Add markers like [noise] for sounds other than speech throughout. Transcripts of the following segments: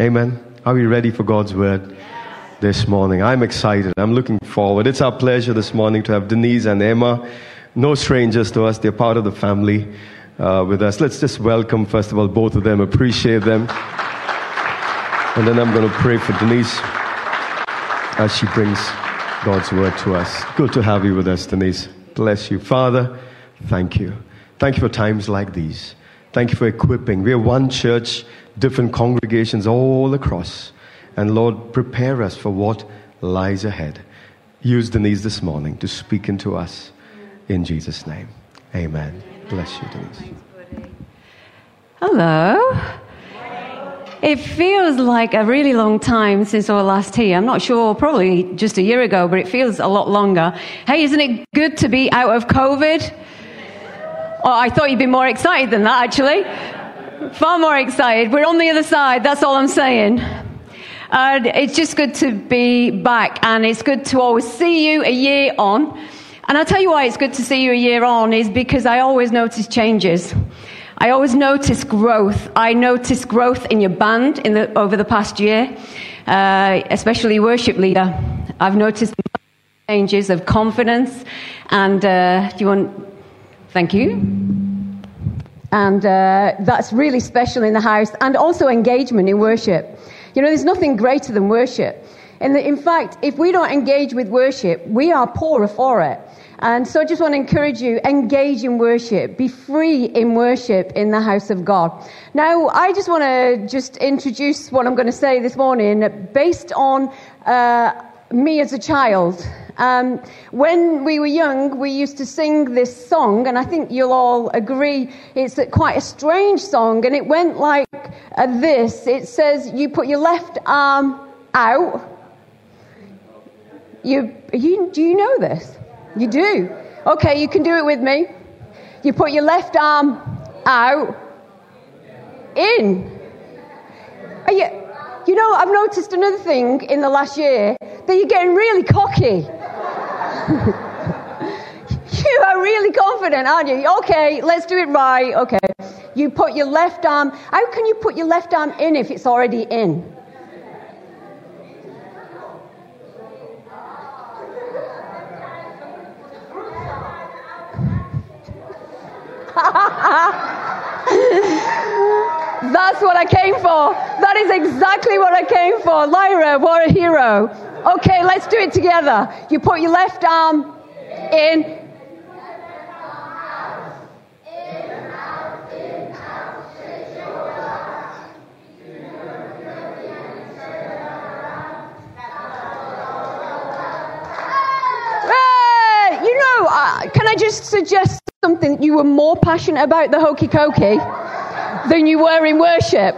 Amen. Are we ready for God's word this morning? I'm excited. I'm looking forward. It's our pleasure this morning to have Denise and Emma, no strangers to us. They're part of the family uh, with us. Let's just welcome, first of all, both of them, appreciate them. And then I'm going to pray for Denise as she brings God's word to us. Good to have you with us, Denise. Bless you. Father, thank you. Thank you for times like these. Thank you for equipping. We are one church, different congregations all across. And Lord, prepare us for what lies ahead. Use Denise this morning to speak into us in Jesus' name. Amen. Bless you, Denise. Hello. It feels like a really long time since our last here. I'm not sure, probably just a year ago, but it feels a lot longer. Hey, isn't it good to be out of COVID? Oh, I thought you'd be more excited than that, actually. Far more excited. We're on the other side, that's all I'm saying. And it's just good to be back, and it's good to always see you a year on. And I'll tell you why it's good to see you a year on is because I always notice changes. I always notice growth. I notice growth in your band in the, over the past year, uh, especially worship leader. I've noticed changes of confidence. And uh, do you want? Thank you. And uh, that's really special in the house, and also engagement in worship. You know, there's nothing greater than worship. And in fact, if we don't engage with worship, we are poorer for it. And so I just want to encourage you, engage in worship. Be free in worship in the house of God. Now, I just want to just introduce what I'm going to say this morning based on uh, me as a child. Um, when we were young, we used to sing this song, and I think you'll all agree it's quite a strange song, and it went like uh, this. It says, You put your left arm out. You, you, do you know this? You do. Okay, you can do it with me. You put your left arm out, in. You, you know, I've noticed another thing in the last year that you're getting really cocky. [laughs] you are really confident, aren't you? Okay, let's do it right. Okay. You put your left arm. How can you put your left arm in if it's already in? [laughs] That's what I came for. That is exactly what I came for. Lyra, what a hero. Okay, let's do it together. You put your left arm in. Hey, you know, uh, can I just suggest something? You were more passionate about the hokey cokey than you were in worship.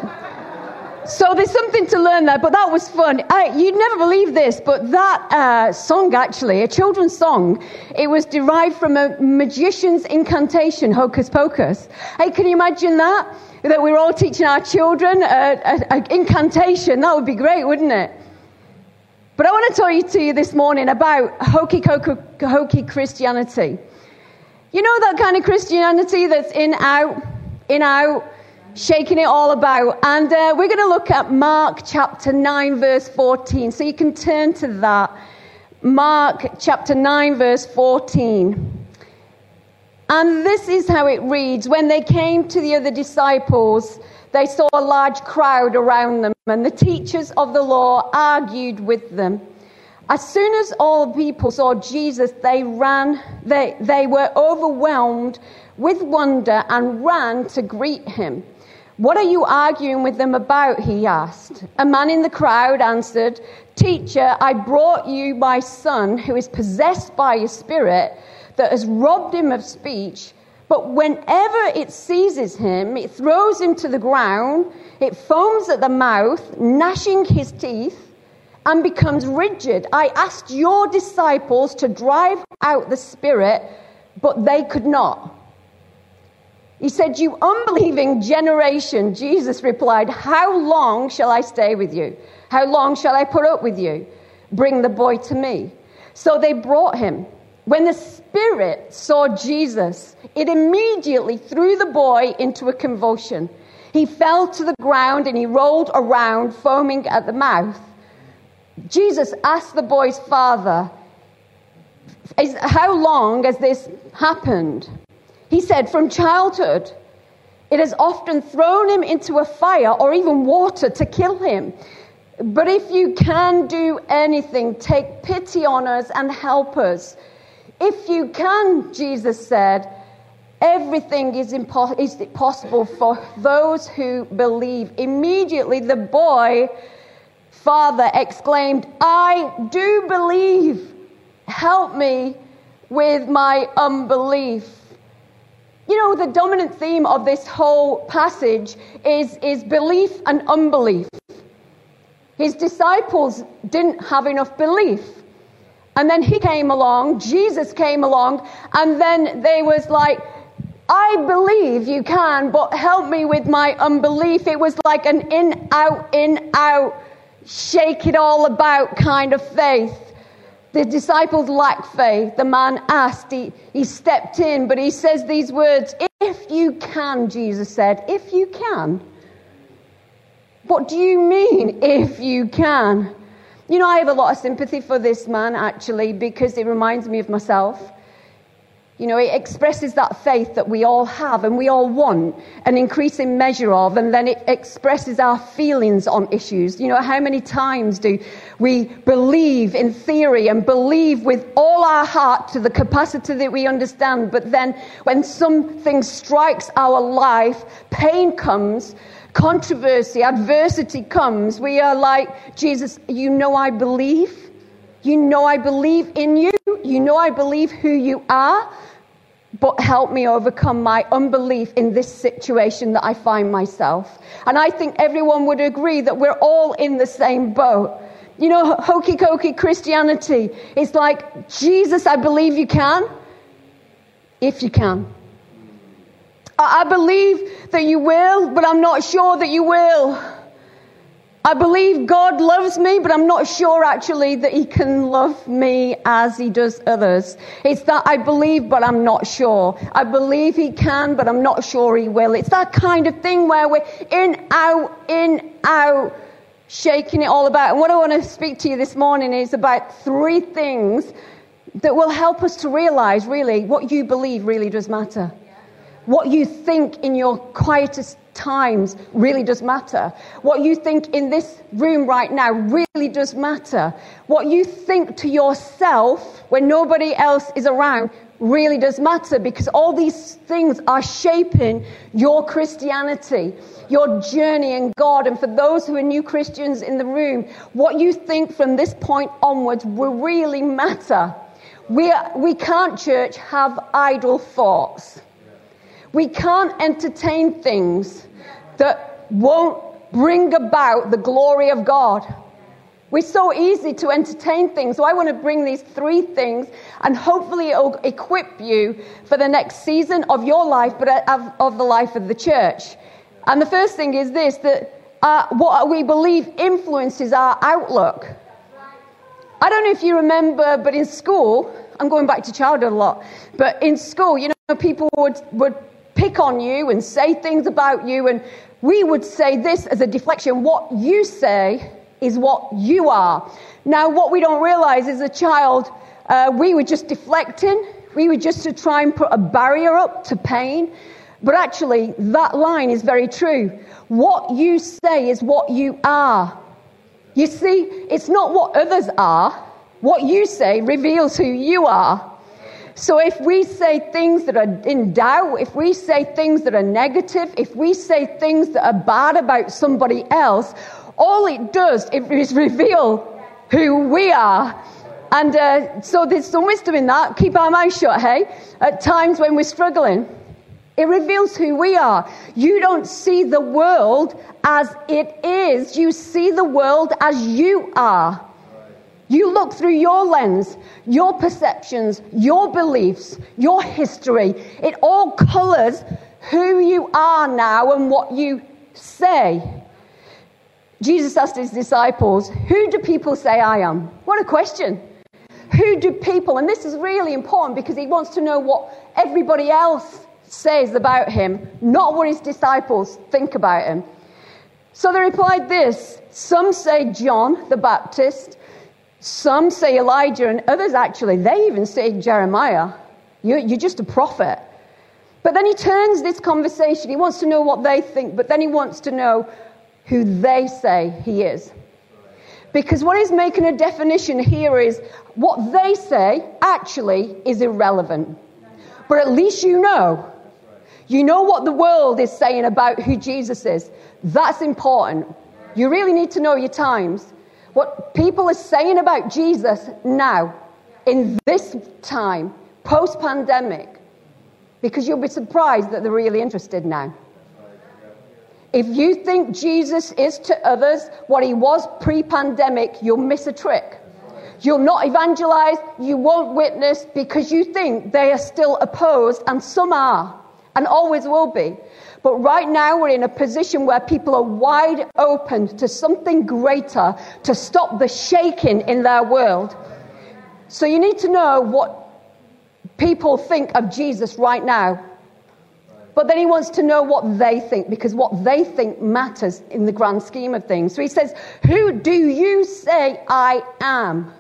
So there's something to learn there, but that was fun. I, you'd never believe this, but that uh, song, actually, a children's song, it was derived from a magician's incantation, Hocus Pocus. Hey, can you imagine that? That we're all teaching our children an incantation. That would be great, wouldn't it? But I want to tell you to you this morning about hokey, hokey, hokey Christianity. You know that kind of Christianity that's in, out, in, out, shaking it all about. And uh, we're going to look at Mark chapter 9, verse 14. So you can turn to that. Mark chapter 9, verse 14. And this is how it reads When they came to the other disciples, they saw a large crowd around them, and the teachers of the law argued with them. As soon as all the people saw Jesus, they ran, they, they were overwhelmed with wonder and ran to greet him. What are you arguing with them about? He asked. A man in the crowd answered, Teacher, I brought you my son who is possessed by a spirit that has robbed him of speech. But whenever it seizes him, it throws him to the ground, it foams at the mouth, gnashing his teeth, and becomes rigid. I asked your disciples to drive out the spirit, but they could not. He said, You unbelieving generation, Jesus replied, How long shall I stay with you? How long shall I put up with you? Bring the boy to me. So they brought him. When the spirit saw Jesus, it immediately threw the boy into a convulsion. He fell to the ground and he rolled around, foaming at the mouth. Jesus asked the boy's father, How long has this happened? He said, From childhood. It has often thrown him into a fire or even water to kill him. But if you can do anything, take pity on us and help us. If you can, Jesus said, everything is, impo- is possible for those who believe. Immediately, the boy father exclaimed, I do believe. Help me with my unbelief. You know, the dominant theme of this whole passage is, is belief and unbelief. His disciples didn't have enough belief. And then he came along, Jesus came along, and then they was like, I believe you can, but help me with my unbelief. It was like an in, out, in, out, shake it all about kind of faith. The disciples lack faith. The man asked, he, he stepped in, but he says these words If you can, Jesus said, if you can. What do you mean, if you can? You know, I have a lot of sympathy for this man, actually, because it reminds me of myself. You know, it expresses that faith that we all have and we all want an increasing measure of, and then it expresses our feelings on issues. You know, how many times do we believe in theory and believe with all our heart to the capacity that we understand, but then when something strikes our life, pain comes, controversy, adversity comes, we are like, Jesus, you know I believe. You know I believe in you. You know I believe who you are. But help me overcome my unbelief in this situation that I find myself. And I think everyone would agree that we're all in the same boat. You know, hokey cokey Christianity is like, Jesus, I believe you can, if you can. I believe that you will, but I'm not sure that you will. I believe God loves me, but I'm not sure actually that He can love me as He does others. It's that I believe, but I'm not sure. I believe He can, but I'm not sure He will. It's that kind of thing where we're in, out, in, out, shaking it all about. And what I want to speak to you this morning is about three things that will help us to realize really what you believe really does matter. What you think in your quietest times really does matter. What you think in this room right now really does matter. What you think to yourself when nobody else is around really does matter because all these things are shaping your Christianity, your journey in God. And for those who are new Christians in the room, what you think from this point onwards will really matter. We, are, we can't, church, have idle thoughts. We can't entertain things that won't bring about the glory of God. We're so easy to entertain things. So I want to bring these three things and hopefully it'll equip you for the next season of your life, but of, of the life of the church. And the first thing is this that uh, what we believe influences our outlook. I don't know if you remember, but in school, I'm going back to childhood a lot, but in school, you know, people would, would pick on you and say things about you. And we would say this as a deflection what you say is what you are. Now, what we don't realize is a child, uh, we were just deflecting. We were just to try and put a barrier up to pain. But actually, that line is very true. What you say is what you are. You see, it's not what others are. What you say reveals who you are. So if we say things that are in doubt, if we say things that are negative, if we say things that are bad about somebody else, all it does is reveal who we are. And uh, so there's some wisdom in that. Keep our mouth shut, hey? At times when we're struggling. It reveals who we are. You don't see the world as it is. You see the world as you are. You look through your lens, your perceptions, your beliefs, your history. It all colors who you are now and what you say. Jesus asked his disciples, Who do people say I am? What a question. Who do people, and this is really important because he wants to know what everybody else says about him, not what his disciples think about him. So they replied this Some say John the Baptist, some say Elijah, and others actually, they even say Jeremiah. You're, you're just a prophet. But then he turns this conversation. He wants to know what they think, but then he wants to know who they say he is. Because what he's making a definition here is what they say actually is irrelevant. But at least you know. You know what the world is saying about who Jesus is. That's important. You really need to know your times. What people are saying about Jesus now, in this time, post pandemic, because you'll be surprised that they're really interested now. If you think Jesus is to others what he was pre pandemic, you'll miss a trick. You'll not evangelize, you won't witness because you think they are still opposed, and some are, and always will be. But right now, we're in a position where people are wide open to something greater to stop the shaking in their world. So you need to know what people think of Jesus right now. But then he wants to know what they think because what they think matters in the grand scheme of things. So he says, Who do you say I am?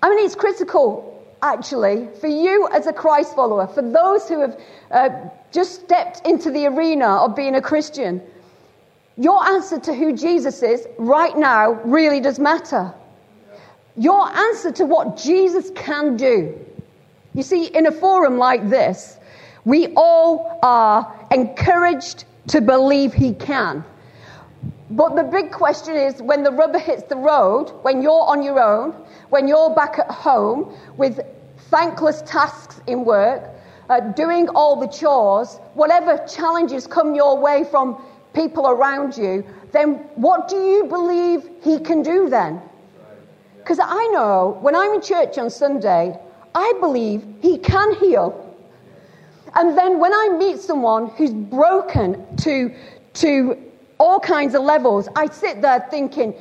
I mean, it's critical, actually, for you as a Christ follower, for those who have uh, just stepped into the arena of being a Christian. Your answer to who Jesus is right now really does matter. Your answer to what Jesus can do you see, in a forum like this, we all are encouraged to believe he can. But the big question is when the rubber hits the road, when you're on your own, when you're back at home with thankless tasks in work, uh, doing all the chores, whatever challenges come your way from people around you, then what do you believe he can do then? Because I know when I'm in church on Sunday, I believe He can heal. And then when I meet someone who's broken to, to all kinds of levels, I sit there thinking,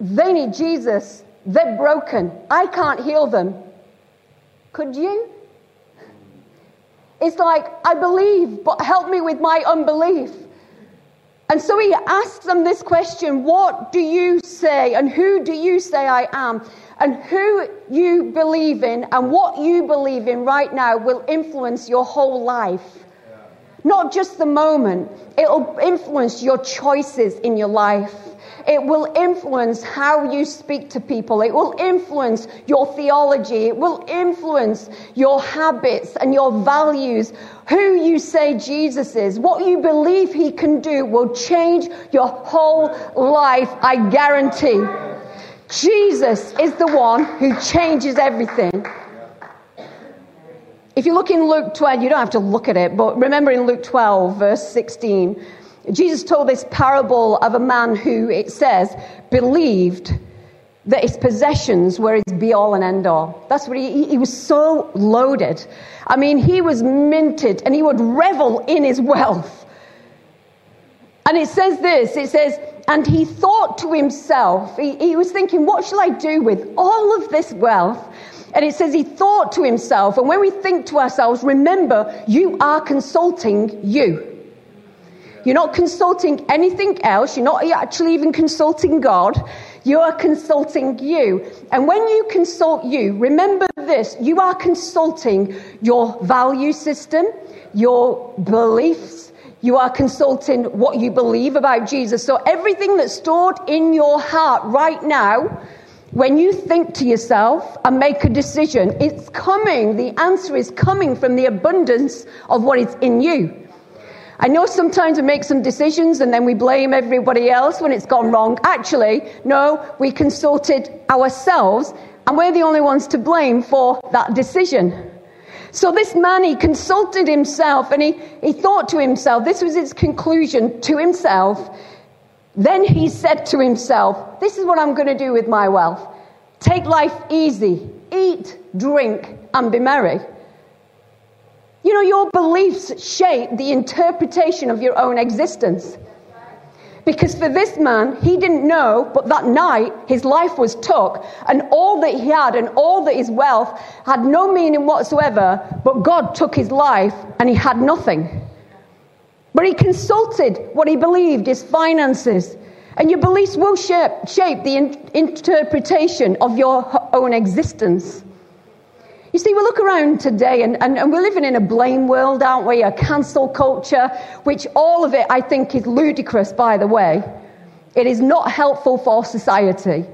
they need Jesus. They're broken. I can't heal them. Could you? It's like, I believe, but help me with my unbelief. And so he asks them this question What do you say, and who do you say I am? And who you believe in and what you believe in right now will influence your whole life. Not just the moment, it'll influence your choices in your life. It will influence how you speak to people. It will influence your theology. It will influence your habits and your values. Who you say Jesus is, what you believe he can do will change your whole life, I guarantee. Jesus is the one who changes everything. If you look in Luke 12, you don't have to look at it, but remember in Luke 12, verse 16, Jesus told this parable of a man who, it says, believed that his possessions were his be all and end all. That's what he, he was so loaded. I mean, he was minted and he would revel in his wealth. And it says this it says, and he thought to himself, he, he was thinking, what shall I do with all of this wealth? And it says he thought to himself, and when we think to ourselves, remember, you are consulting you. You're not consulting anything else. You're not actually even consulting God. You are consulting you. And when you consult you, remember this you are consulting your value system, your beliefs, you are consulting what you believe about Jesus. So everything that's stored in your heart right now, when you think to yourself and make a decision, it's coming, the answer is coming from the abundance of what is in you. I know sometimes we make some decisions and then we blame everybody else when it's gone wrong. Actually, no, we consulted ourselves and we're the only ones to blame for that decision. So this man, he consulted himself and he, he thought to himself, this was his conclusion to himself. Then he said to himself, This is what I'm going to do with my wealth. Take life easy, eat, drink, and be merry. You know, your beliefs shape the interpretation of your own existence. Because for this man, he didn't know, but that night his life was took, and all that he had and all that his wealth had no meaning whatsoever, but God took his life and he had nothing. But he consulted what he believed, his finances. And your beliefs will shape, shape the in, interpretation of your own existence. You see, we look around today and, and, and, we're living in a blame world, aren't we? A cancel culture, which all of it, I think, is ludicrous, by the way. It is not helpful for society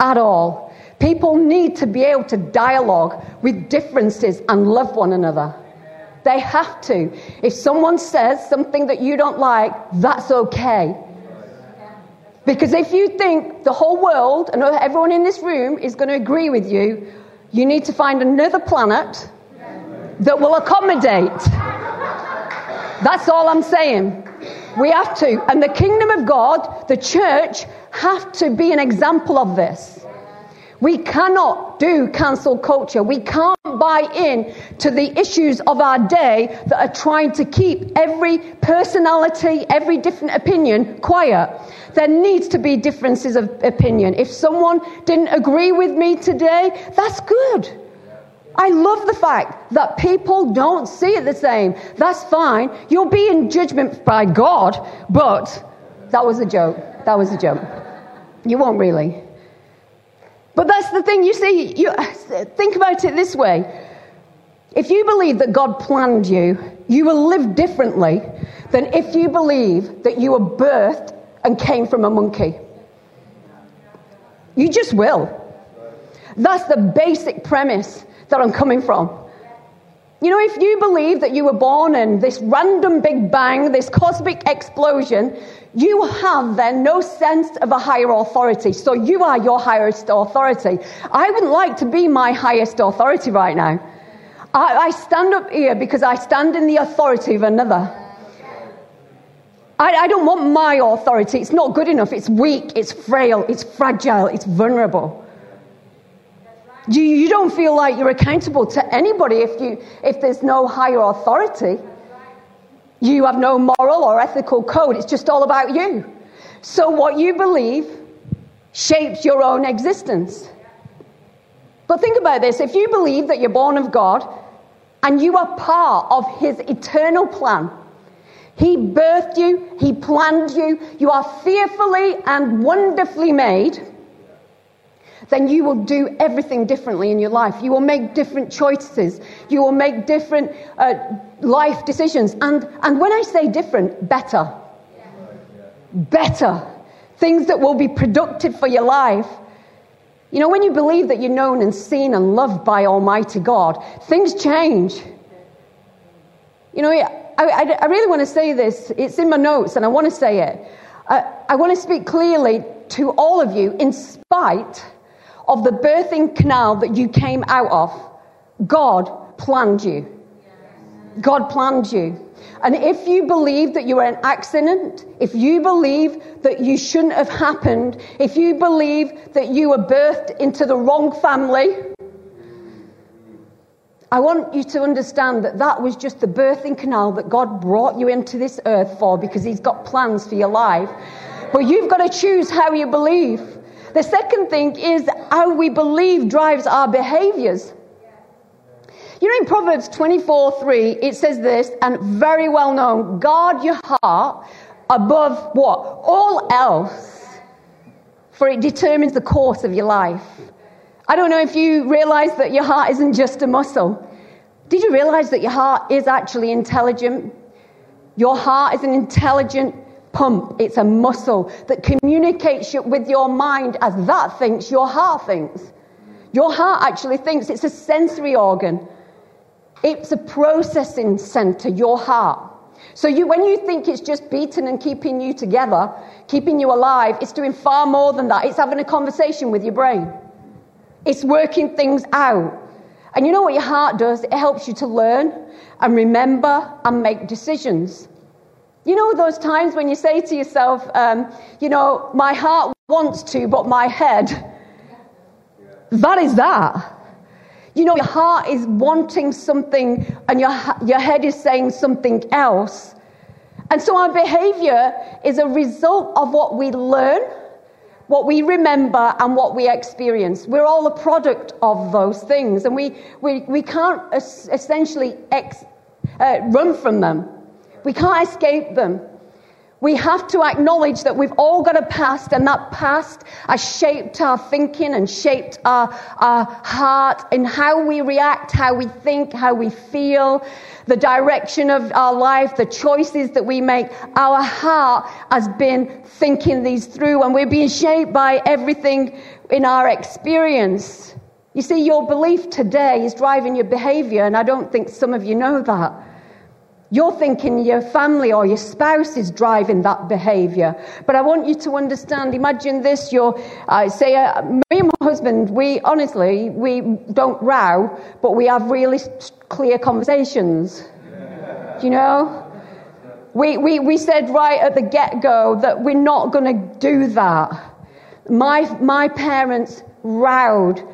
at all. People need to be able to dialogue with differences and love one another. They have to. If someone says something that you don't like, that's okay. Because if you think the whole world and everyone in this room is going to agree with you, you need to find another planet that will accommodate. That's all I'm saying. We have to. And the kingdom of God, the church, have to be an example of this. We cannot do cancel culture. We can't buy in to the issues of our day that are trying to keep every personality, every different opinion quiet. There needs to be differences of opinion. If someone didn't agree with me today, that's good. I love the fact that people don't see it the same. That's fine. You'll be in judgment by God, but that was a joke. That was a joke. You won't really. But that's the thing. You see, you, [sighs] think about it this way. If you believe that God planned you, you will live differently than if you believe that you were birthed and came from a monkey. You just will. That's the basic premise that I'm coming from. You know, if you believe that you were born in this random big bang, this cosmic explosion, you have then no sense of a higher authority. So you are your highest authority. I wouldn't like to be my highest authority right now. I, I stand up here because I stand in the authority of another. I, I don't want my authority. It's not good enough. It's weak, it's frail, it's fragile, it's vulnerable. You, you don't feel like you're accountable to anybody if, you, if there's no higher authority. You have no moral or ethical code. It's just all about you. So, what you believe shapes your own existence. But think about this if you believe that you're born of God and you are part of His eternal plan, he birthed you, He planned you, you are fearfully and wonderfully made, then you will do everything differently in your life. You will make different choices. You will make different uh, life decisions. And, and when I say different, better. Better. Things that will be productive for your life. You know, when you believe that you're known and seen and loved by Almighty God, things change. You know, I, I, I really want to say this. It's in my notes, and I want to say it. Uh, I want to speak clearly to all of you, in spite of the birthing canal that you came out of. God planned you. God planned you. And if you believe that you were an accident, if you believe that you shouldn't have happened, if you believe that you were birthed into the wrong family, I want you to understand that that was just the birthing canal that God brought you into this earth for because He's got plans for your life. But you've got to choose how you believe. The second thing is how we believe drives our behaviors. You know, in Proverbs 24 3, it says this, and very well known guard your heart above what? All else, for it determines the course of your life. I don't know if you realize that your heart isn't just a muscle. Did you realize that your heart is actually intelligent? Your heart is an intelligent pump, it's a muscle that communicates with your mind as that thinks, your heart thinks. Your heart actually thinks it's a sensory organ, it's a processing center, your heart. So you, when you think it's just beating and keeping you together, keeping you alive, it's doing far more than that. It's having a conversation with your brain. It's working things out. And you know what your heart does? It helps you to learn and remember and make decisions. You know those times when you say to yourself, um, you know, my heart wants to, but my head. That is that. You know, your heart is wanting something and your, your head is saying something else. And so our behavior is a result of what we learn, what we remember, and what we experience. We're all a product of those things, and we, we, we can't essentially ex, uh, run from them. We can't escape them. We have to acknowledge that we've all got a past, and that past has shaped our thinking and shaped our, our heart and how we react, how we think, how we feel, the direction of our life, the choices that we make. Our heart has been thinking these through, and we're being shaped by everything in our experience. You see, your belief today is driving your behavior, and I don't think some of you know that. You're thinking your family or your spouse is driving that behavior. But I want you to understand, imagine this, you're, uh, say, uh, me and my husband, we honestly, we don't row, but we have really clear conversations. You know? We, we, we said right at the get go that we're not going to do that. My, my parents rowed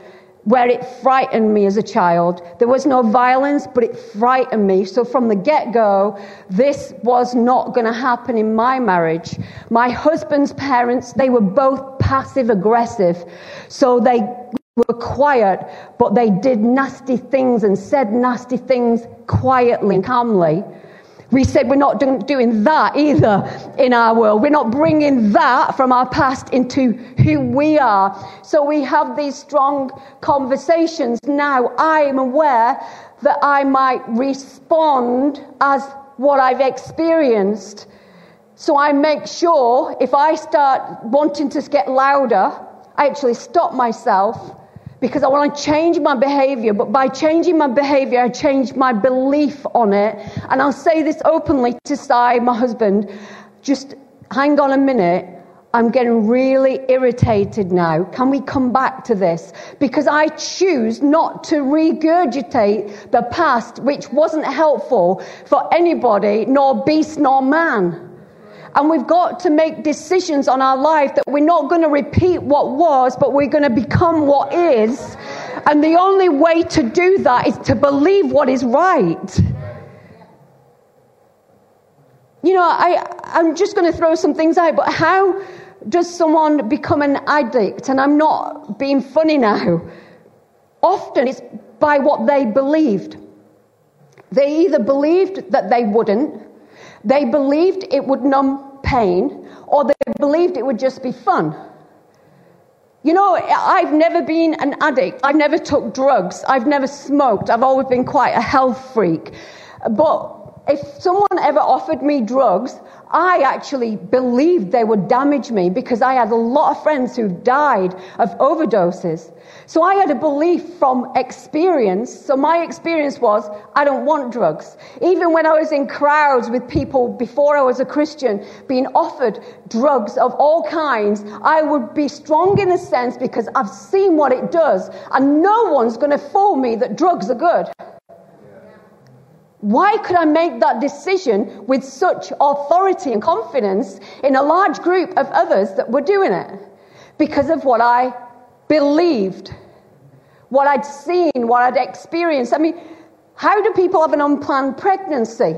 where it frightened me as a child. There was no violence, but it frightened me. So from the get go, this was not going to happen in my marriage. My husband's parents, they were both passive aggressive. So they were quiet, but they did nasty things and said nasty things quietly and calmly. We said we're not doing that either in our world. We're not bringing that from our past into who we are. So we have these strong conversations. Now I am aware that I might respond as what I've experienced. So I make sure if I start wanting to get louder, I actually stop myself because I want to change my behavior. But by changing my behavior, I change my belief on it. And I'll say this openly to Sai, my husband, just hang on a minute. I'm getting really irritated now. Can we come back to this? Because I choose not to regurgitate the past, which wasn't helpful for anybody, nor beast, nor man. And we've got to make decisions on our life that we're not going to repeat what was, but we're going to become what is. And the only way to do that is to believe what is right. You know, I, I'm just going to throw some things out, but how does someone become an addict? And I'm not being funny now. Often it's by what they believed. They either believed that they wouldn't, they believed it would numb pain, or they believed it would just be fun. You know, I've never been an addict. I've never took drugs. I've never smoked. I've always been quite a health freak. But if someone ever offered me drugs, I actually believed they would damage me because I had a lot of friends who died of overdoses. So I had a belief from experience. So my experience was, I don't want drugs. Even when I was in crowds with people before I was a Christian being offered drugs of all kinds, I would be strong in a sense because I've seen what it does. And no one's going to fool me that drugs are good. Why could I make that decision with such authority and confidence in a large group of others that were doing it? Because of what I believed, what I'd seen, what I'd experienced. I mean, how do people have an unplanned pregnancy?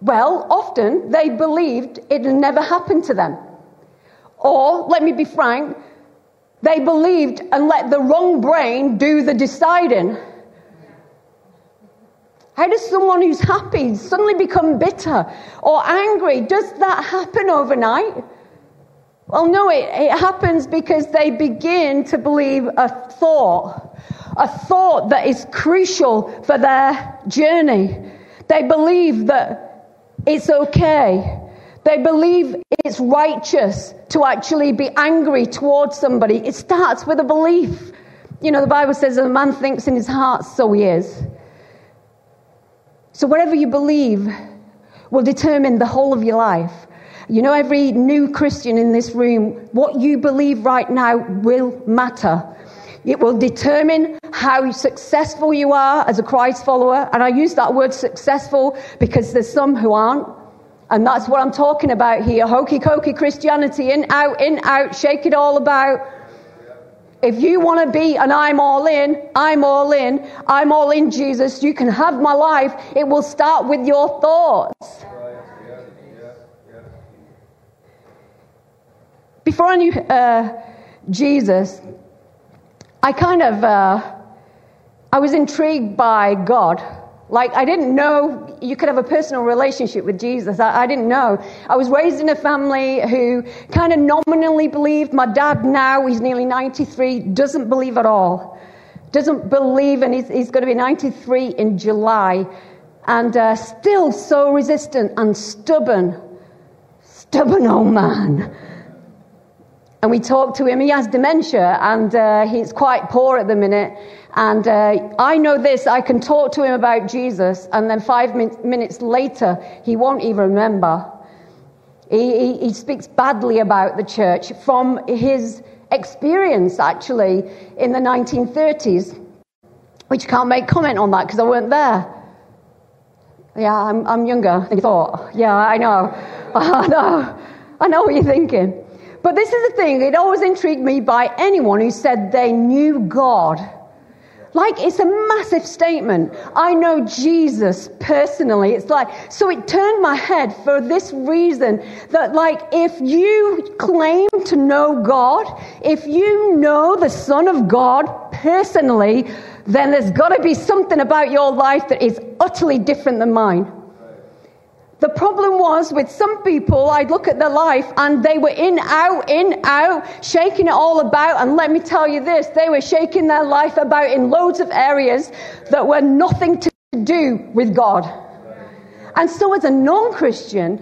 Well, often they believed it had never happened to them. Or, let me be frank, they believed and let the wrong brain do the deciding. How does someone who's happy suddenly become bitter or angry? Does that happen overnight? Well, no, it, it happens because they begin to believe a thought, a thought that is crucial for their journey. They believe that it's okay. They believe it's righteous to actually be angry towards somebody. It starts with a belief. You know, the Bible says a man thinks in his heart, so he is. So, whatever you believe will determine the whole of your life. You know, every new Christian in this room, what you believe right now will matter. It will determine how successful you are as a Christ follower. And I use that word successful because there's some who aren't. And that's what I'm talking about here. Hokey cokey Christianity, in, out, in, out, shake it all about. If you want to be and I'm all in, I'm all in, I'm all in, Jesus, you can have my life, it will start with your thoughts. Before I knew uh, Jesus, I kind of, uh, I was intrigued by God like, I didn't know you could have a personal relationship with Jesus. I, I, didn't know. I was raised in a family who kind of nominally believed. My dad, now, he's nearly 93, doesn't believe at all. Doesn't believe, and he's, he's going to be 93 in July. And uh, still so resistant and stubborn. Stubborn old man. And we talked to him. He has dementia and uh, he's quite poor at the minute. And uh, I know this I can talk to him about Jesus, and then five min- minutes later, he won't even remember. He, he, he speaks badly about the church from his experience, actually, in the 1930s, which can't make comment on that because I weren't there. Yeah, I'm, I'm younger than you thought. Yeah, I know. [laughs] I know. I know what you're thinking. But this is the thing, it always intrigued me by anyone who said they knew God. Like, it's a massive statement. I know Jesus personally. It's like, so it turned my head for this reason that, like, if you claim to know God, if you know the Son of God personally, then there's got to be something about your life that is utterly different than mine. The problem was with some people, I'd look at their life and they were in, out, in, out, shaking it all about. And let me tell you this, they were shaking their life about in loads of areas that were nothing to do with God. And so as a non-Christian,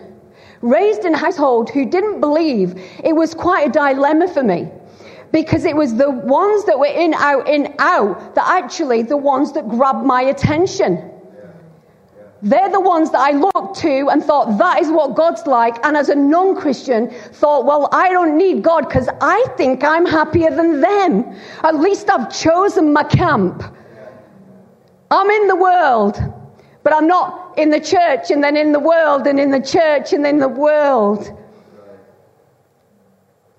raised in a household who didn't believe, it was quite a dilemma for me. Because it was the ones that were in, out, in, out, that actually the ones that grabbed my attention. They're the ones that I looked to and thought that is what God's like. And as a non Christian, thought, well, I don't need God because I think I'm happier than them. At least I've chosen my camp. I'm in the world, but I'm not in the church and then in the world and in the church and then the world.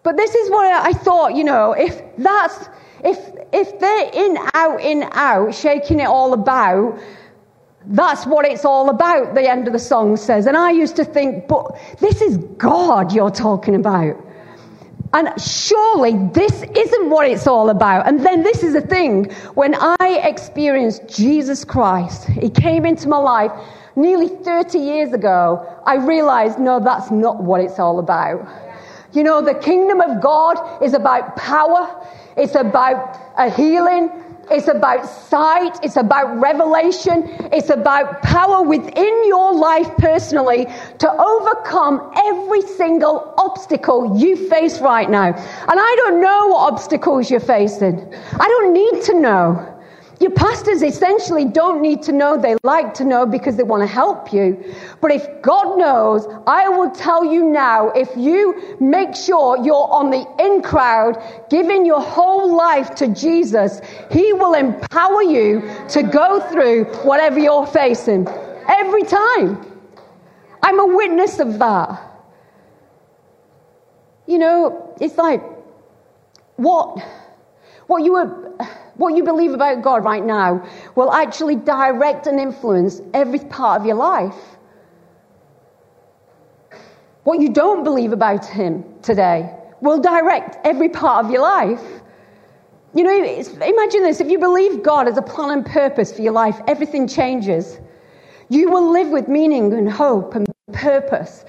But this is what I thought, you know, if that's, if, if they're in, out, in, out, shaking it all about, that's what it's all about, the end of the song says. And I used to think, but this is God you're talking about. And surely this isn't what it's all about. And then this is the thing. When I experienced Jesus Christ, He came into my life nearly 30 years ago, I realized, no, that's not what it's all about. You know, the kingdom of God is about power. It's about a healing. It's about sight. It's about revelation. It's about power within your life personally to overcome every single obstacle you face right now. And I don't know what obstacles you're facing. I don't need to know. Your pastors essentially don't need to know, they like to know because they want to help you. But if God knows, I will tell you now, if you make sure you're on the in crowd, giving your whole life to Jesus, He will empower you to go through whatever you're facing. Every time. I'm a witness of that. You know, it's like, what, what you were what you believe about God right now will actually direct and influence every part of your life. What you don't believe about Him today will direct every part of your life. You know, imagine this if you believe God has a plan and purpose for your life, everything changes. You will live with meaning and hope and purpose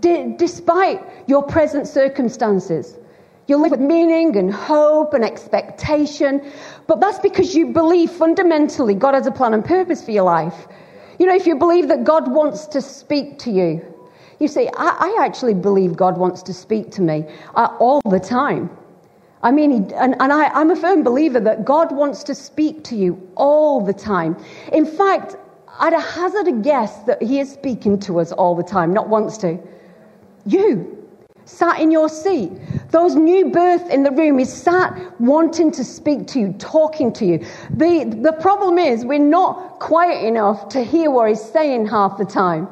d- despite your present circumstances. You'll live with meaning and hope and expectation. But that's because you believe fundamentally God has a plan and purpose for your life. You know, if you believe that God wants to speak to you, you say, I, I actually believe God wants to speak to me uh, all the time. I mean, and, and I, I'm a firm believer that God wants to speak to you all the time. In fact, I'd hazard a guess that He is speaking to us all the time, not wants to. You sat in your seat. Those new birth in the room is sat wanting to speak to you, talking to you. The, the problem is we're not quiet enough to hear what he's saying half the time.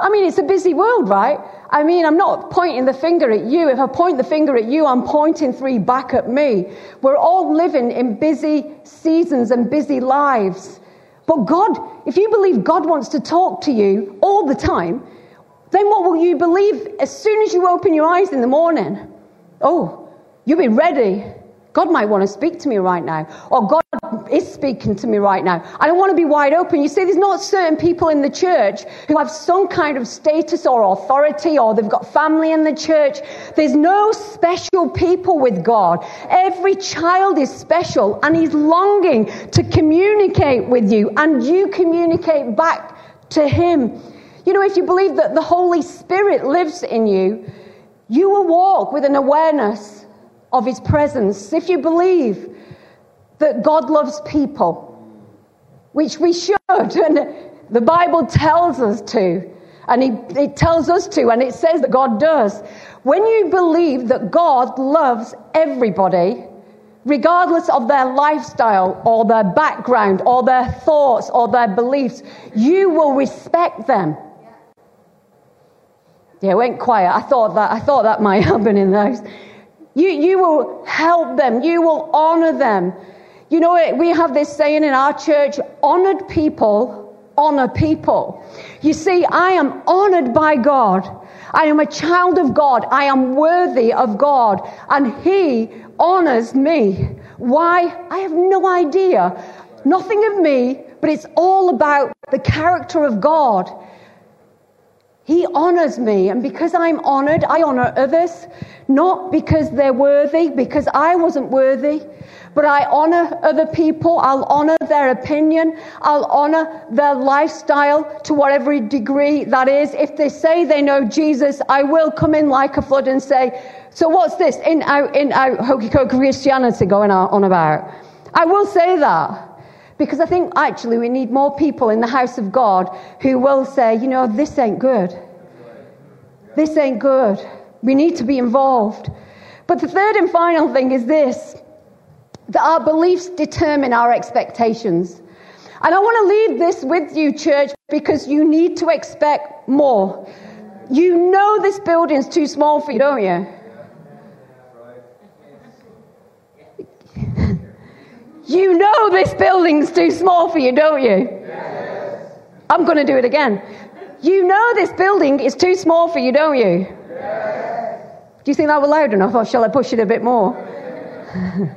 I mean, it's a busy world, right? I mean, I'm not pointing the finger at you. If I point the finger at you, I'm pointing three back at me. We're all living in busy seasons and busy lives. But God, if you believe God wants to talk to you all the time, then what will you believe as soon as you open your eyes in the morning? Oh, you've been ready. God might want to speak to me right now. Or God is speaking to me right now. I don't want to be wide open. You see, there's not certain people in the church who have some kind of status or authority or they've got family in the church. There's no special people with God. Every child is special and he's longing to communicate with you and you communicate back to him. You know, if you believe that the Holy Spirit lives in you, you will walk with an awareness of his presence. If you believe that God loves people, which we should, [laughs] and the Bible tells us to, and he, it tells us to, and it says that God does. When you believe that God loves everybody, regardless of their lifestyle or their background or their thoughts or their beliefs, you will respect them. Yeah, it went quiet. I thought that, I thought that might [laughs] happen in those. You, you will help them. You will honor them. You know, we have this saying in our church honored people honor people. You see, I am honored by God. I am a child of God. I am worthy of God. And He honors me. Why? I have no idea. Nothing of me, but it's all about the character of God. He honors me. And because I'm honored, I honor others. Not because they're worthy, because I wasn't worthy, but I honor other people. I'll honor their opinion. I'll honor their lifestyle to whatever degree that is. If they say they know Jesus, I will come in like a flood and say, so what's this in out, in out hokey Christianity going on about? I will say that. Because I think actually we need more people in the house of God who will say, you know, this ain't good. This ain't good. We need to be involved. But the third and final thing is this that our beliefs determine our expectations. And I want to leave this with you, church, because you need to expect more. You know this building's too small for you, don't you? You know this building's too small for you, don't you? Yes. I'm going to do it again. You know this building is too small for you, don't you? Do you think that was loud enough, or shall I push it a bit more? [laughs]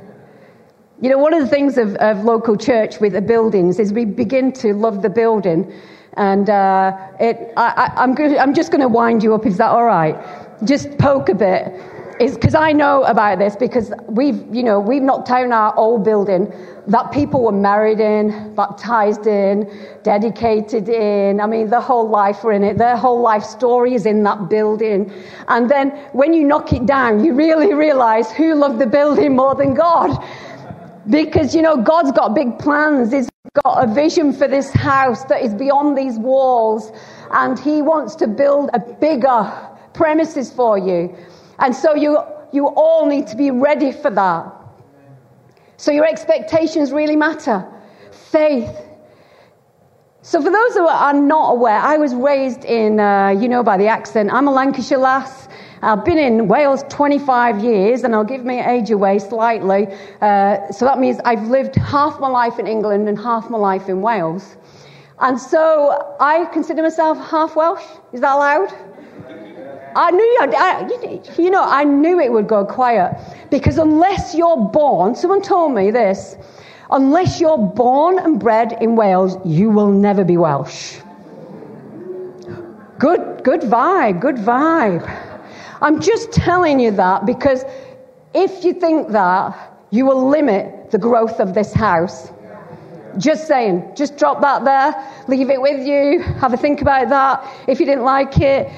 you know, one of the things of, of, local church with the buildings is we begin to love the building. And uh, it, I, am I'm, I'm just going to wind you up. Is that all right? Just poke a bit is because I know about this because we've, you know, we've knocked down our old building that people were married in, baptized in, dedicated in. I mean, their whole life were in it. Their whole life story is in that building. And then when you knock it down, you really realize who loved the building more than God. Because, you know, God's got big plans. He's got a vision for this house that is beyond these walls. And He wants to build a bigger premises for you. And so you, you all need to be ready for that. So your expectations really matter. Faith. So for those who are not aware, I was raised in, uh, you know by the accent, I'm a Lancashire lass. I've been in Wales 25 years, and I'll give my age away slightly. Uh, so that means I've lived half my life in England and half my life in Wales. And so I consider myself half Welsh. Is that allowed? I knew, I, you know, I knew it would go quiet because unless you're born, someone told me this, unless you're born and bred in Wales, you will never be Welsh. Good, good vibe, good vibe. I'm just telling you that because if you think that, you will limit the growth of this house. Just saying, just drop that there, leave it with you, have a think about that. If you didn't like it,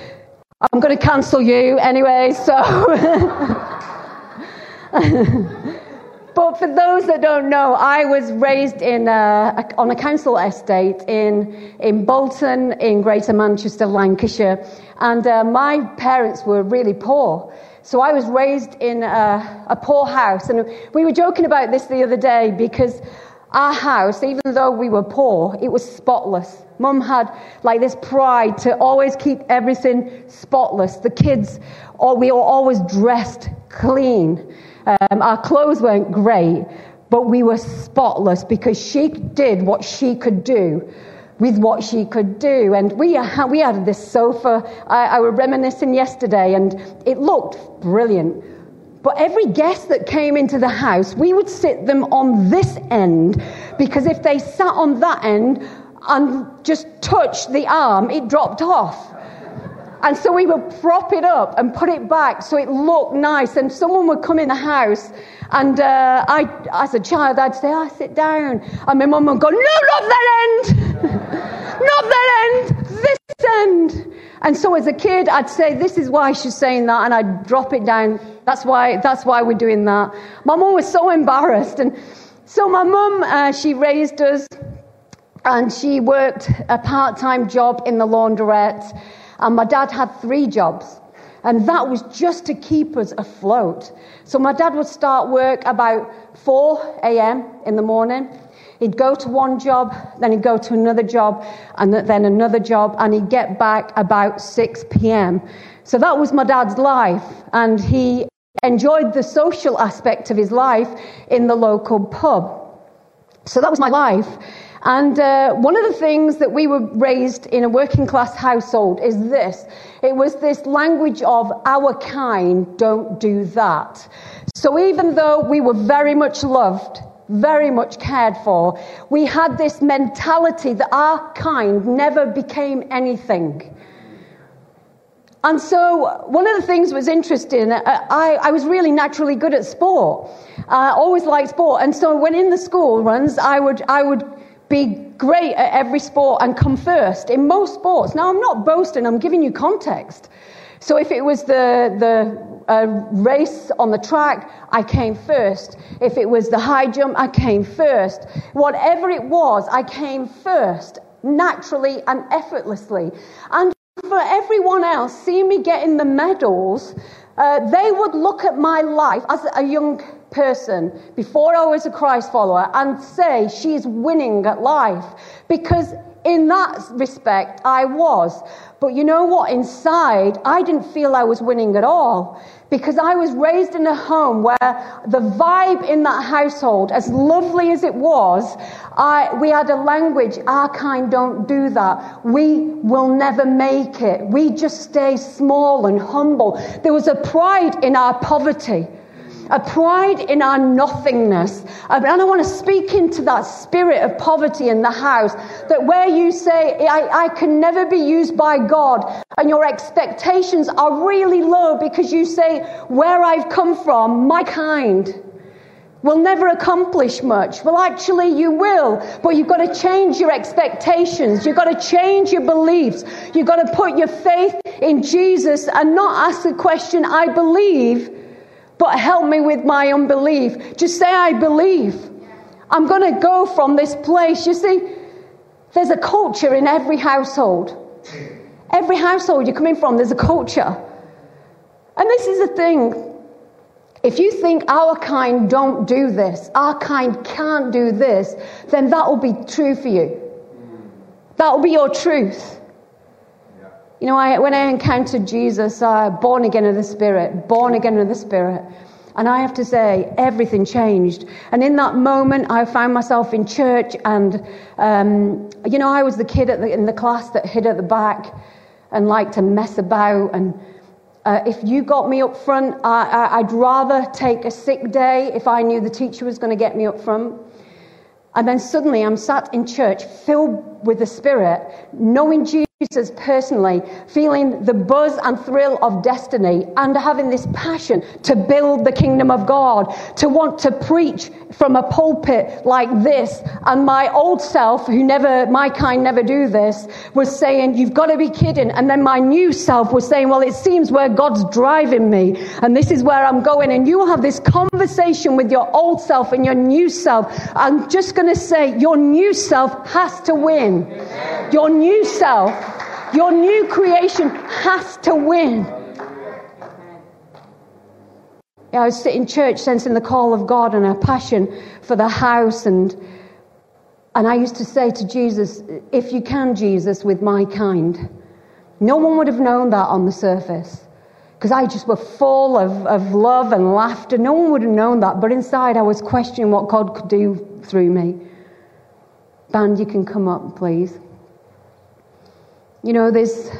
I'm going to cancel you anyway, so. but for those that don't know, I was raised in a, on a council estate in, in Bolton, in Greater Manchester, Lancashire. And uh, my parents were really poor. So I was raised in a, a poor house. And we were joking about this the other day because our house, even though we were poor, it was spotless. Mum had like this pride to always keep everything spotless. The kids, or we were always dressed clean. Um, our clothes weren't great, but we were spotless because she did what she could do with what she could do. And we, we had this sofa. I, I was reminiscing yesterday, and it looked brilliant. But every guest that came into the house, we would sit them on this end because if they sat on that end and just touched the arm, it dropped off. And so we would prop it up and put it back so it looked nice. And someone would come in the house, and uh, I, as a child, I'd say, "I oh, sit down," and my mum would go, "No, not that end, [laughs] not that end, this end." And so as a kid, I'd say, "This is why she's saying that," and I'd drop it down. That's why. That's why we're doing that. My mum was so embarrassed, and so my mum, uh, she raised us, and she worked a part-time job in the laundrette and my dad had three jobs. And that was just to keep us afloat. So my dad would start work about 4 a.m. in the morning. He'd go to one job, then he'd go to another job, and then another job, and he'd get back about 6 p.m. So that was my dad's life. And he enjoyed the social aspect of his life in the local pub. So that was my life. And uh, one of the things that we were raised in a working class household is this it was this language of our kind don't do that. So even though we were very much loved, very much cared for, we had this mentality that our kind never became anything. And so, one of the things was interesting. Uh, I, I was really naturally good at sport. I uh, always liked sport. And so, when in the school runs, I would, I would be great at every sport and come first in most sports. Now, I'm not boasting, I'm giving you context. So, if it was the, the uh, race on the track, I came first. If it was the high jump, I came first. Whatever it was, I came first, naturally and effortlessly. And for everyone else, seeing me getting the medals, uh, they would look at my life as a young person before I was a Christ follower and say she's winning at life. Because in that respect, I was. But you know what? Inside, I didn't feel I was winning at all because I was raised in a home where the vibe in that household, as lovely as it was, I, we had a language, our kind don't do that. We will never make it. We just stay small and humble. There was a pride in our poverty a pride in our nothingness. And I want to speak into that spirit of poverty in the house that where you say, I, I can never be used by God, and your expectations are really low because you say, Where I've come from, my kind will never accomplish much. Well, actually, you will, but you've got to change your expectations. You've got to change your beliefs. You've got to put your faith in Jesus and not ask the question, I believe, but help me with my unbelief. Just say, I believe. I'm going to go from this place. You see, there's a culture in every household. Every household you're coming from, there's a culture. And this is the thing. If you think our kind don't do this, our kind can't do this, then that will be true for you. That will be your truth. You know, I, when I encountered Jesus, uh, born again of the Spirit, born again of the Spirit, and I have to say, everything changed. And in that moment, I found myself in church, and, um, you know, I was the kid the, in the class that hid at the back and liked to mess about. And uh, if you got me up front, I, would rather take a sick day if I knew the teacher was going to get me up front. And then suddenly I'm sat in church filled with the Spirit, knowing Jesus Jesus personally, feeling the buzz and thrill of destiny and having this passion to build the kingdom of God, to want to preach from a pulpit like this. And my old self, who never, my kind never do this, was saying, You've got to be kidding. And then my new self was saying, Well, it seems where God's driving me, and this is where I'm going. And you will have this conversation with your old self and your new self. I'm just going to say, Your new self has to win. Your new self your new creation has to win. Yeah, I was sitting in church sensing the call of God and a passion for the house and and I used to say to Jesus, if you can, Jesus, with my kind. No one would have known that on the surface. Because I just were full of, of love and laughter. No one would have known that. But inside I was questioning what God could do through me. Band, you can come up, please. You know, there's,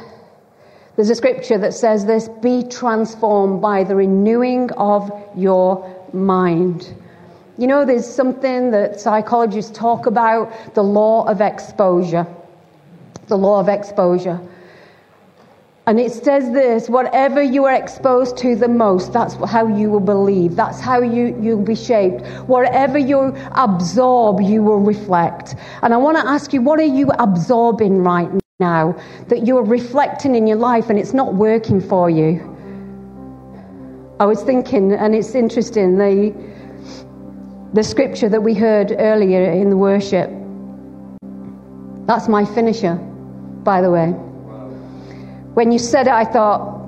There's a scripture that says this be transformed by the renewing of your mind. You know, there's something that psychologists talk about the law of exposure. The law of exposure. And it says this whatever you are exposed to the most, that's how you will believe. That's how you, you'll be shaped. Whatever you absorb, you will reflect. And I want to ask you, what are you absorbing right now that you're reflecting in your life and it's not working for you? I was thinking, and it's interesting, the, the scripture that we heard earlier in the worship, that's my finisher, by the way. When you said it, I thought,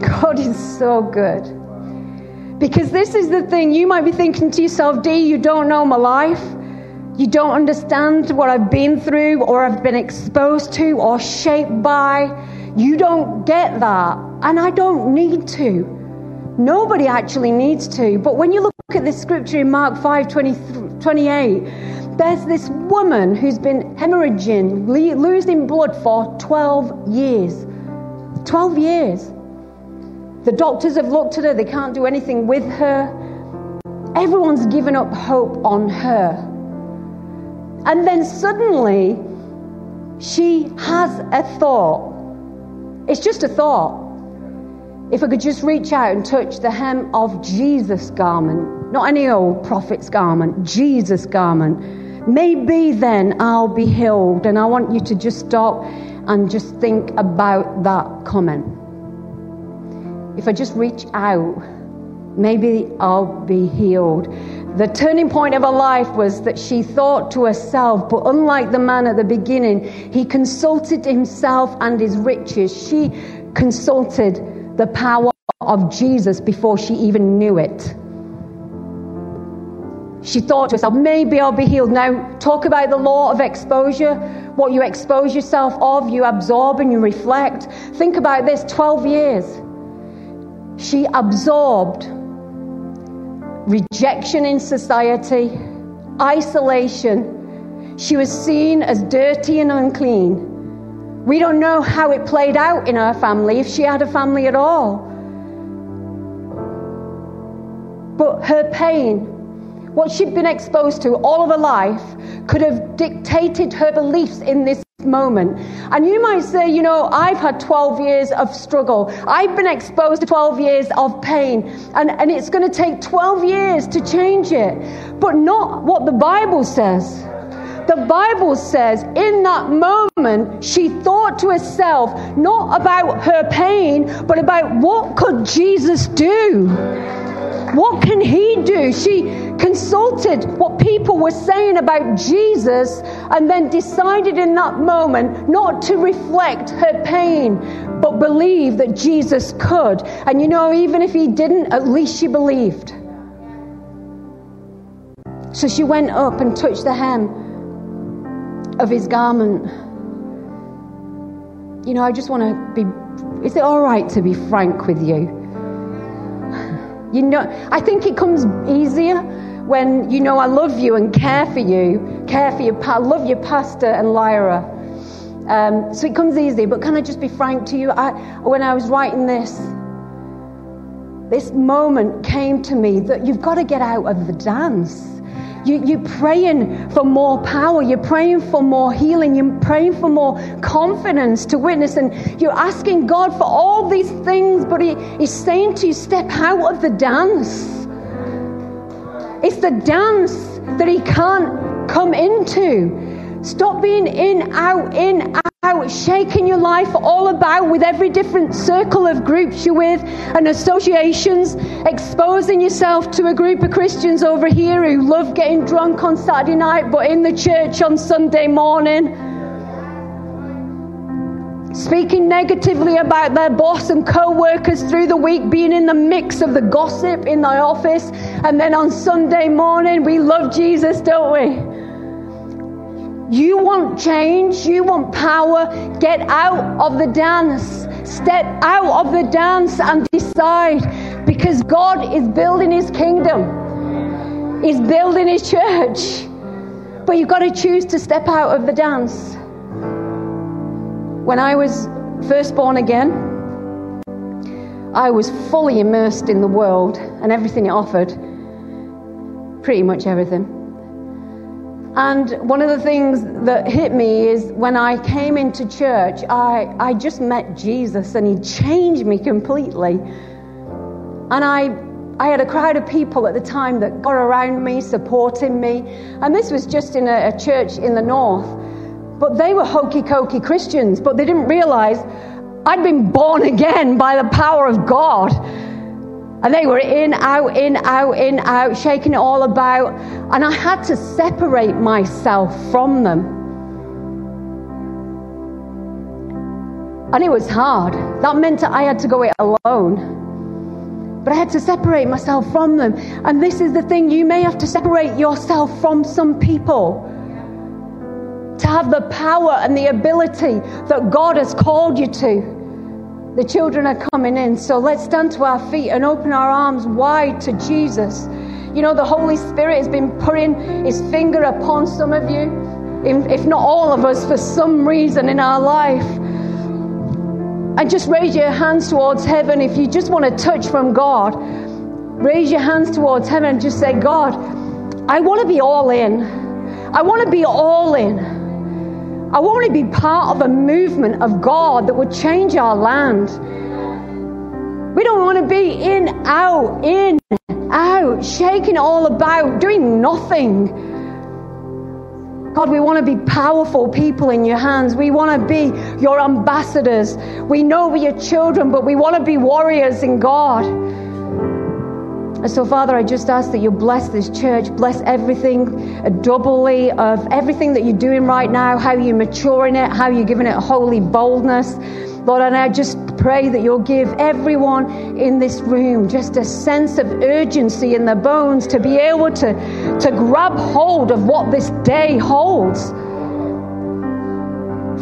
God is so good. Because this is the thing, you might be thinking to yourself, Dee, you don't know my life. You don't understand what I've been through or I've been exposed to or shaped by. You don't get that. And I don't need to. Nobody actually needs to. But when you look at this scripture in Mark 5 20, 28, there's this woman who's been hemorrhaging, losing blood for 12 years. 12 years. The doctors have looked at her, they can't do anything with her. Everyone's given up hope on her. And then suddenly, she has a thought. It's just a thought. If I could just reach out and touch the hem of Jesus' garment, not any old prophet's garment, Jesus' garment, maybe then I'll be healed. And I want you to just stop and just think about that comment. If I just reach out, maybe I'll be healed. The turning point of her life was that she thought to herself, but unlike the man at the beginning, he consulted himself and his riches. She consulted the power of Jesus before she even knew it. She thought to herself, maybe I'll be healed. Now, talk about the law of exposure. What you expose yourself of, you absorb and you reflect. Think about this 12 years. She absorbed rejection in society, isolation. She was seen as dirty and unclean. We don't know how it played out in her family, if she had a family at all. But her pain what she'd been exposed to all of her life could have dictated her beliefs in this moment. And you might say, you know, I've had 12 years of struggle. I've been exposed to 12 years of pain. And, and it's going to take 12 years to change it. But not what the Bible says. The Bible says in that moment, she thought to herself, not about her pain, but about what could Jesus do? What can he do? She consulted what people were saying about Jesus and then decided in that moment not to reflect her pain, but believe that Jesus could. And you know, even if he didn't, at least she believed. So she went up and touched the hem of his garment. You know, I just want to be. Is it all right to be frank with you? You know, I think it comes easier when you know I love you and care for you, care for your, I love your pastor and Lyra. Um, so it comes easy. But can I just be frank to you? I, when I was writing this, this moment came to me that you've got to get out of the dance. You, you're praying for more power. You're praying for more healing. You're praying for more confidence to witness. And you're asking God for all these things, but he, He's saying to you, step out of the dance. It's the dance that He can't come into. Stop being in, out, in, out, shaking your life all about with every different circle of groups you're with and associations, exposing yourself to a group of Christians over here who love getting drunk on Saturday night but in the church on Sunday morning. Speaking negatively about their boss and co workers through the week, being in the mix of the gossip in the office, and then on Sunday morning, we love Jesus, don't we? You want change, you want power, get out of the dance. Step out of the dance and decide because God is building his kingdom, He's building his church. But you've got to choose to step out of the dance. When I was first born again, I was fully immersed in the world and everything it offered. Pretty much everything. And one of the things that hit me is when I came into church, I, I just met Jesus and he changed me completely. And I, I had a crowd of people at the time that got around me, supporting me. And this was just in a, a church in the north. But they were hokey cokey Christians, but they didn't realize I'd been born again by the power of God. And they were in, out, in, out, in, out, shaking it all about. And I had to separate myself from them. And it was hard. That meant that I had to go it alone. But I had to separate myself from them. And this is the thing you may have to separate yourself from some people to have the power and the ability that God has called you to. The children are coming in, so let's stand to our feet and open our arms wide to Jesus. You know, the Holy Spirit has been putting his finger upon some of you, if not all of us, for some reason in our life. And just raise your hands towards heaven if you just want to touch from God. Raise your hands towards heaven and just say, God, I want to be all in. I want to be all in. I want to be part of a movement of God that would change our land. We don't want to be in, out, in, out, shaking all about, doing nothing. God, we want to be powerful people in your hands. We want to be your ambassadors. We know we're your children, but we want to be warriors in God. And so, Father, I just ask that you bless this church, bless everything doubly of everything that you're doing right now, how you're maturing it, how you're giving it holy boldness. Lord, and I just pray that you'll give everyone in this room just a sense of urgency in their bones to be able to, to grab hold of what this day holds.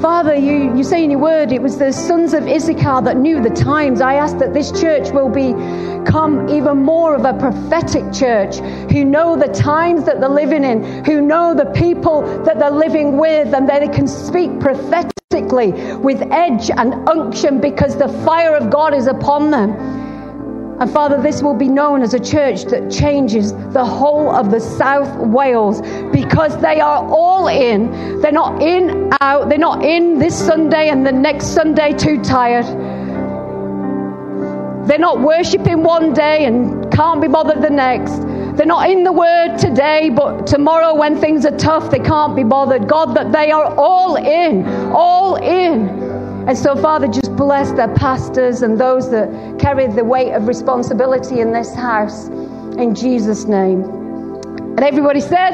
Father, you, you say in your word it was the sons of Issachar that knew the times. I ask that this church will become even more of a prophetic church who know the times that they're living in, who know the people that they're living with, and that they can speak prophetically with edge and unction because the fire of God is upon them. And Father, this will be known as a church that changes the whole of the South Wales because they are all in. They're not in, out, they're not in this Sunday and the next Sunday too tired. They're not worshipping one day and can't be bothered the next. They're not in the word today, but tomorrow when things are tough, they can't be bothered. God, that they are all in, all in. And so, Father, just bless the pastors and those that carry the weight of responsibility in this house. In Jesus' name. And everybody said,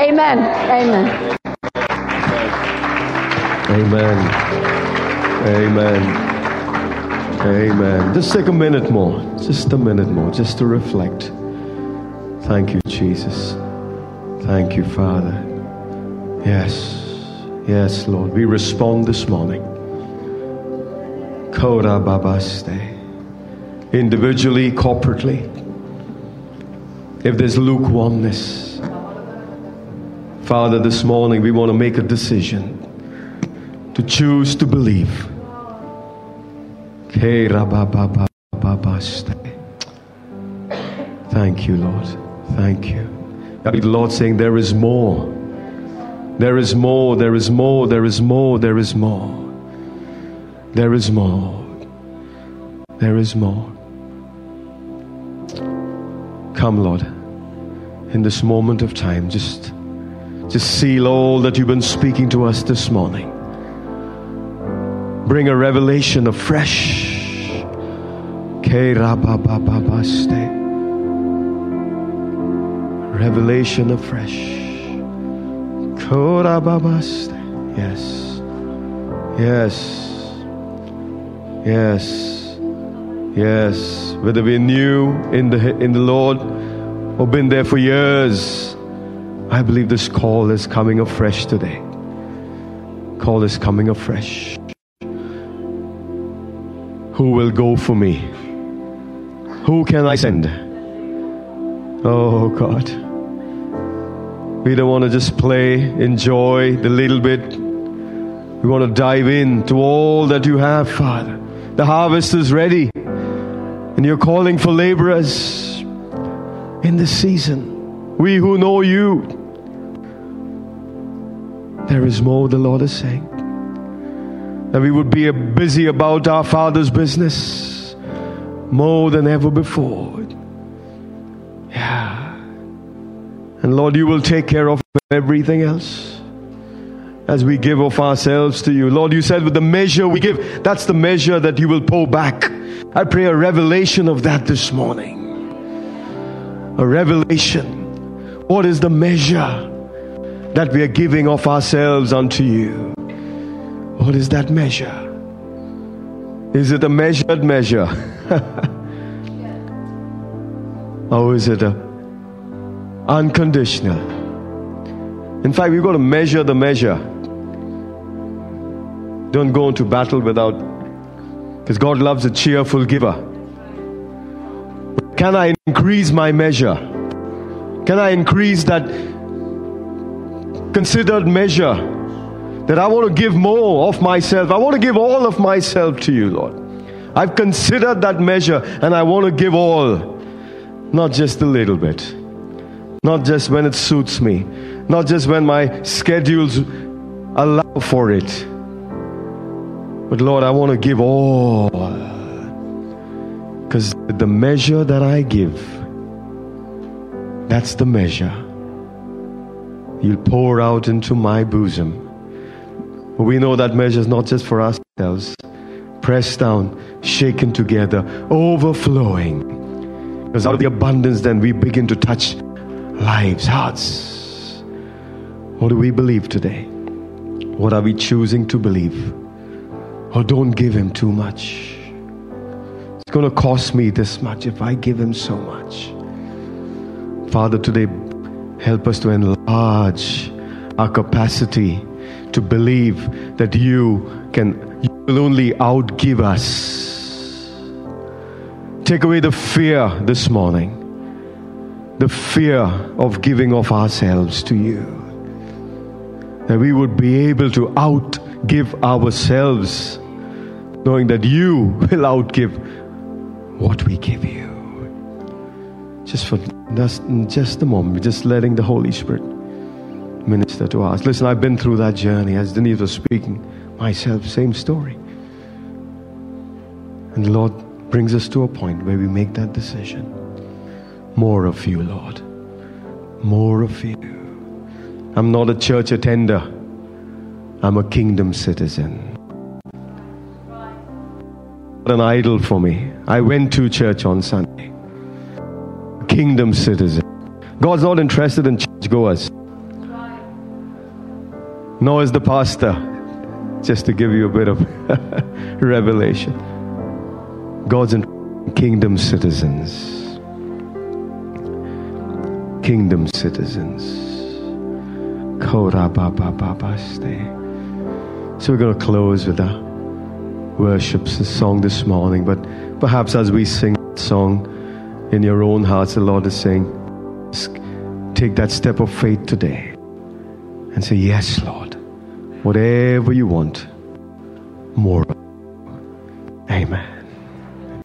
Amen. Amen. Amen. Amen. Amen. Just take a minute more. Just a minute more, just to reflect. Thank you, Jesus. Thank you, Father. Yes. Yes, Lord. We respond this morning. Kora Babaste. Individually, corporately. If there's lukewarmness, Father, this morning we want to make a decision to choose to believe. Thank you, Lord. Thank you. the Lord saying, There is more. There is more, there is more, there is more, there is more. There is more. There is more. Come, Lord, in this moment of time, just, just seal all that you've been speaking to us this morning. Bring a revelation of fresh. Revelation of fresh. Yes. Yes. Yes. Yes. Whether we're new in the, in the Lord or been there for years, I believe this call is coming afresh today. Call is coming afresh. Who will go for me? Who can I send? Oh God. We don't want to just play, enjoy the little bit. We want to dive into all that you have, Father. The harvest is ready. And you're calling for laborers in this season. We who know you, there is more, the Lord is saying. That we would be busy about our Father's business more than ever before. Yeah. And Lord, you will take care of everything else as we give of ourselves to you. Lord, you said with the measure we give, that's the measure that you will pull back. I pray a revelation of that this morning. A revelation. What is the measure that we are giving of ourselves unto you? What is that measure? Is it a measured measure? [laughs] or is it a unconditional? In fact, we've got to measure the measure. Don't go into battle without, because God loves a cheerful giver. Can I increase my measure? Can I increase that considered measure that I want to give more of myself. I want to give all of myself to you, Lord. I've considered that measure and I want to give all, not just a little bit, not just when it suits me, not just when my schedules allow for it. But Lord, I want to give all. Because the measure that I give, that's the measure you'll pour out into my bosom we know that measure is not just for ourselves. Pressed down, shaken together, overflowing. Because out of the abundance, then we begin to touch lives, hearts. What do we believe today? What are we choosing to believe? Or don't give Him too much. It's going to cost me this much if I give Him so much. Father, today, help us to enlarge our capacity to believe that you can you will only outgive us. Take away the fear this morning. The fear of giving of ourselves to you. That we would be able to outgive ourselves, knowing that you will outgive what we give you. Just for just, just a moment, just letting the Holy Spirit minister to us. Listen, I've been through that journey as Denise was speaking. Myself, same story. And the Lord brings us to a point where we make that decision. More of you, Lord. More of you. I'm not a church attender, I'm a kingdom citizen. An idol for me. I went to church on Sunday. Kingdom citizen. God's not interested in churchgoers nor is the pastor, just to give you a bit of [laughs] revelation. God's in kingdom citizens. Kingdom citizens. So we're going to close with a worship song this morning, but perhaps as we sing that song in your own hearts, the Lord is saying, take that step of faith today and say, Yes, Lord whatever you want, more. Amen.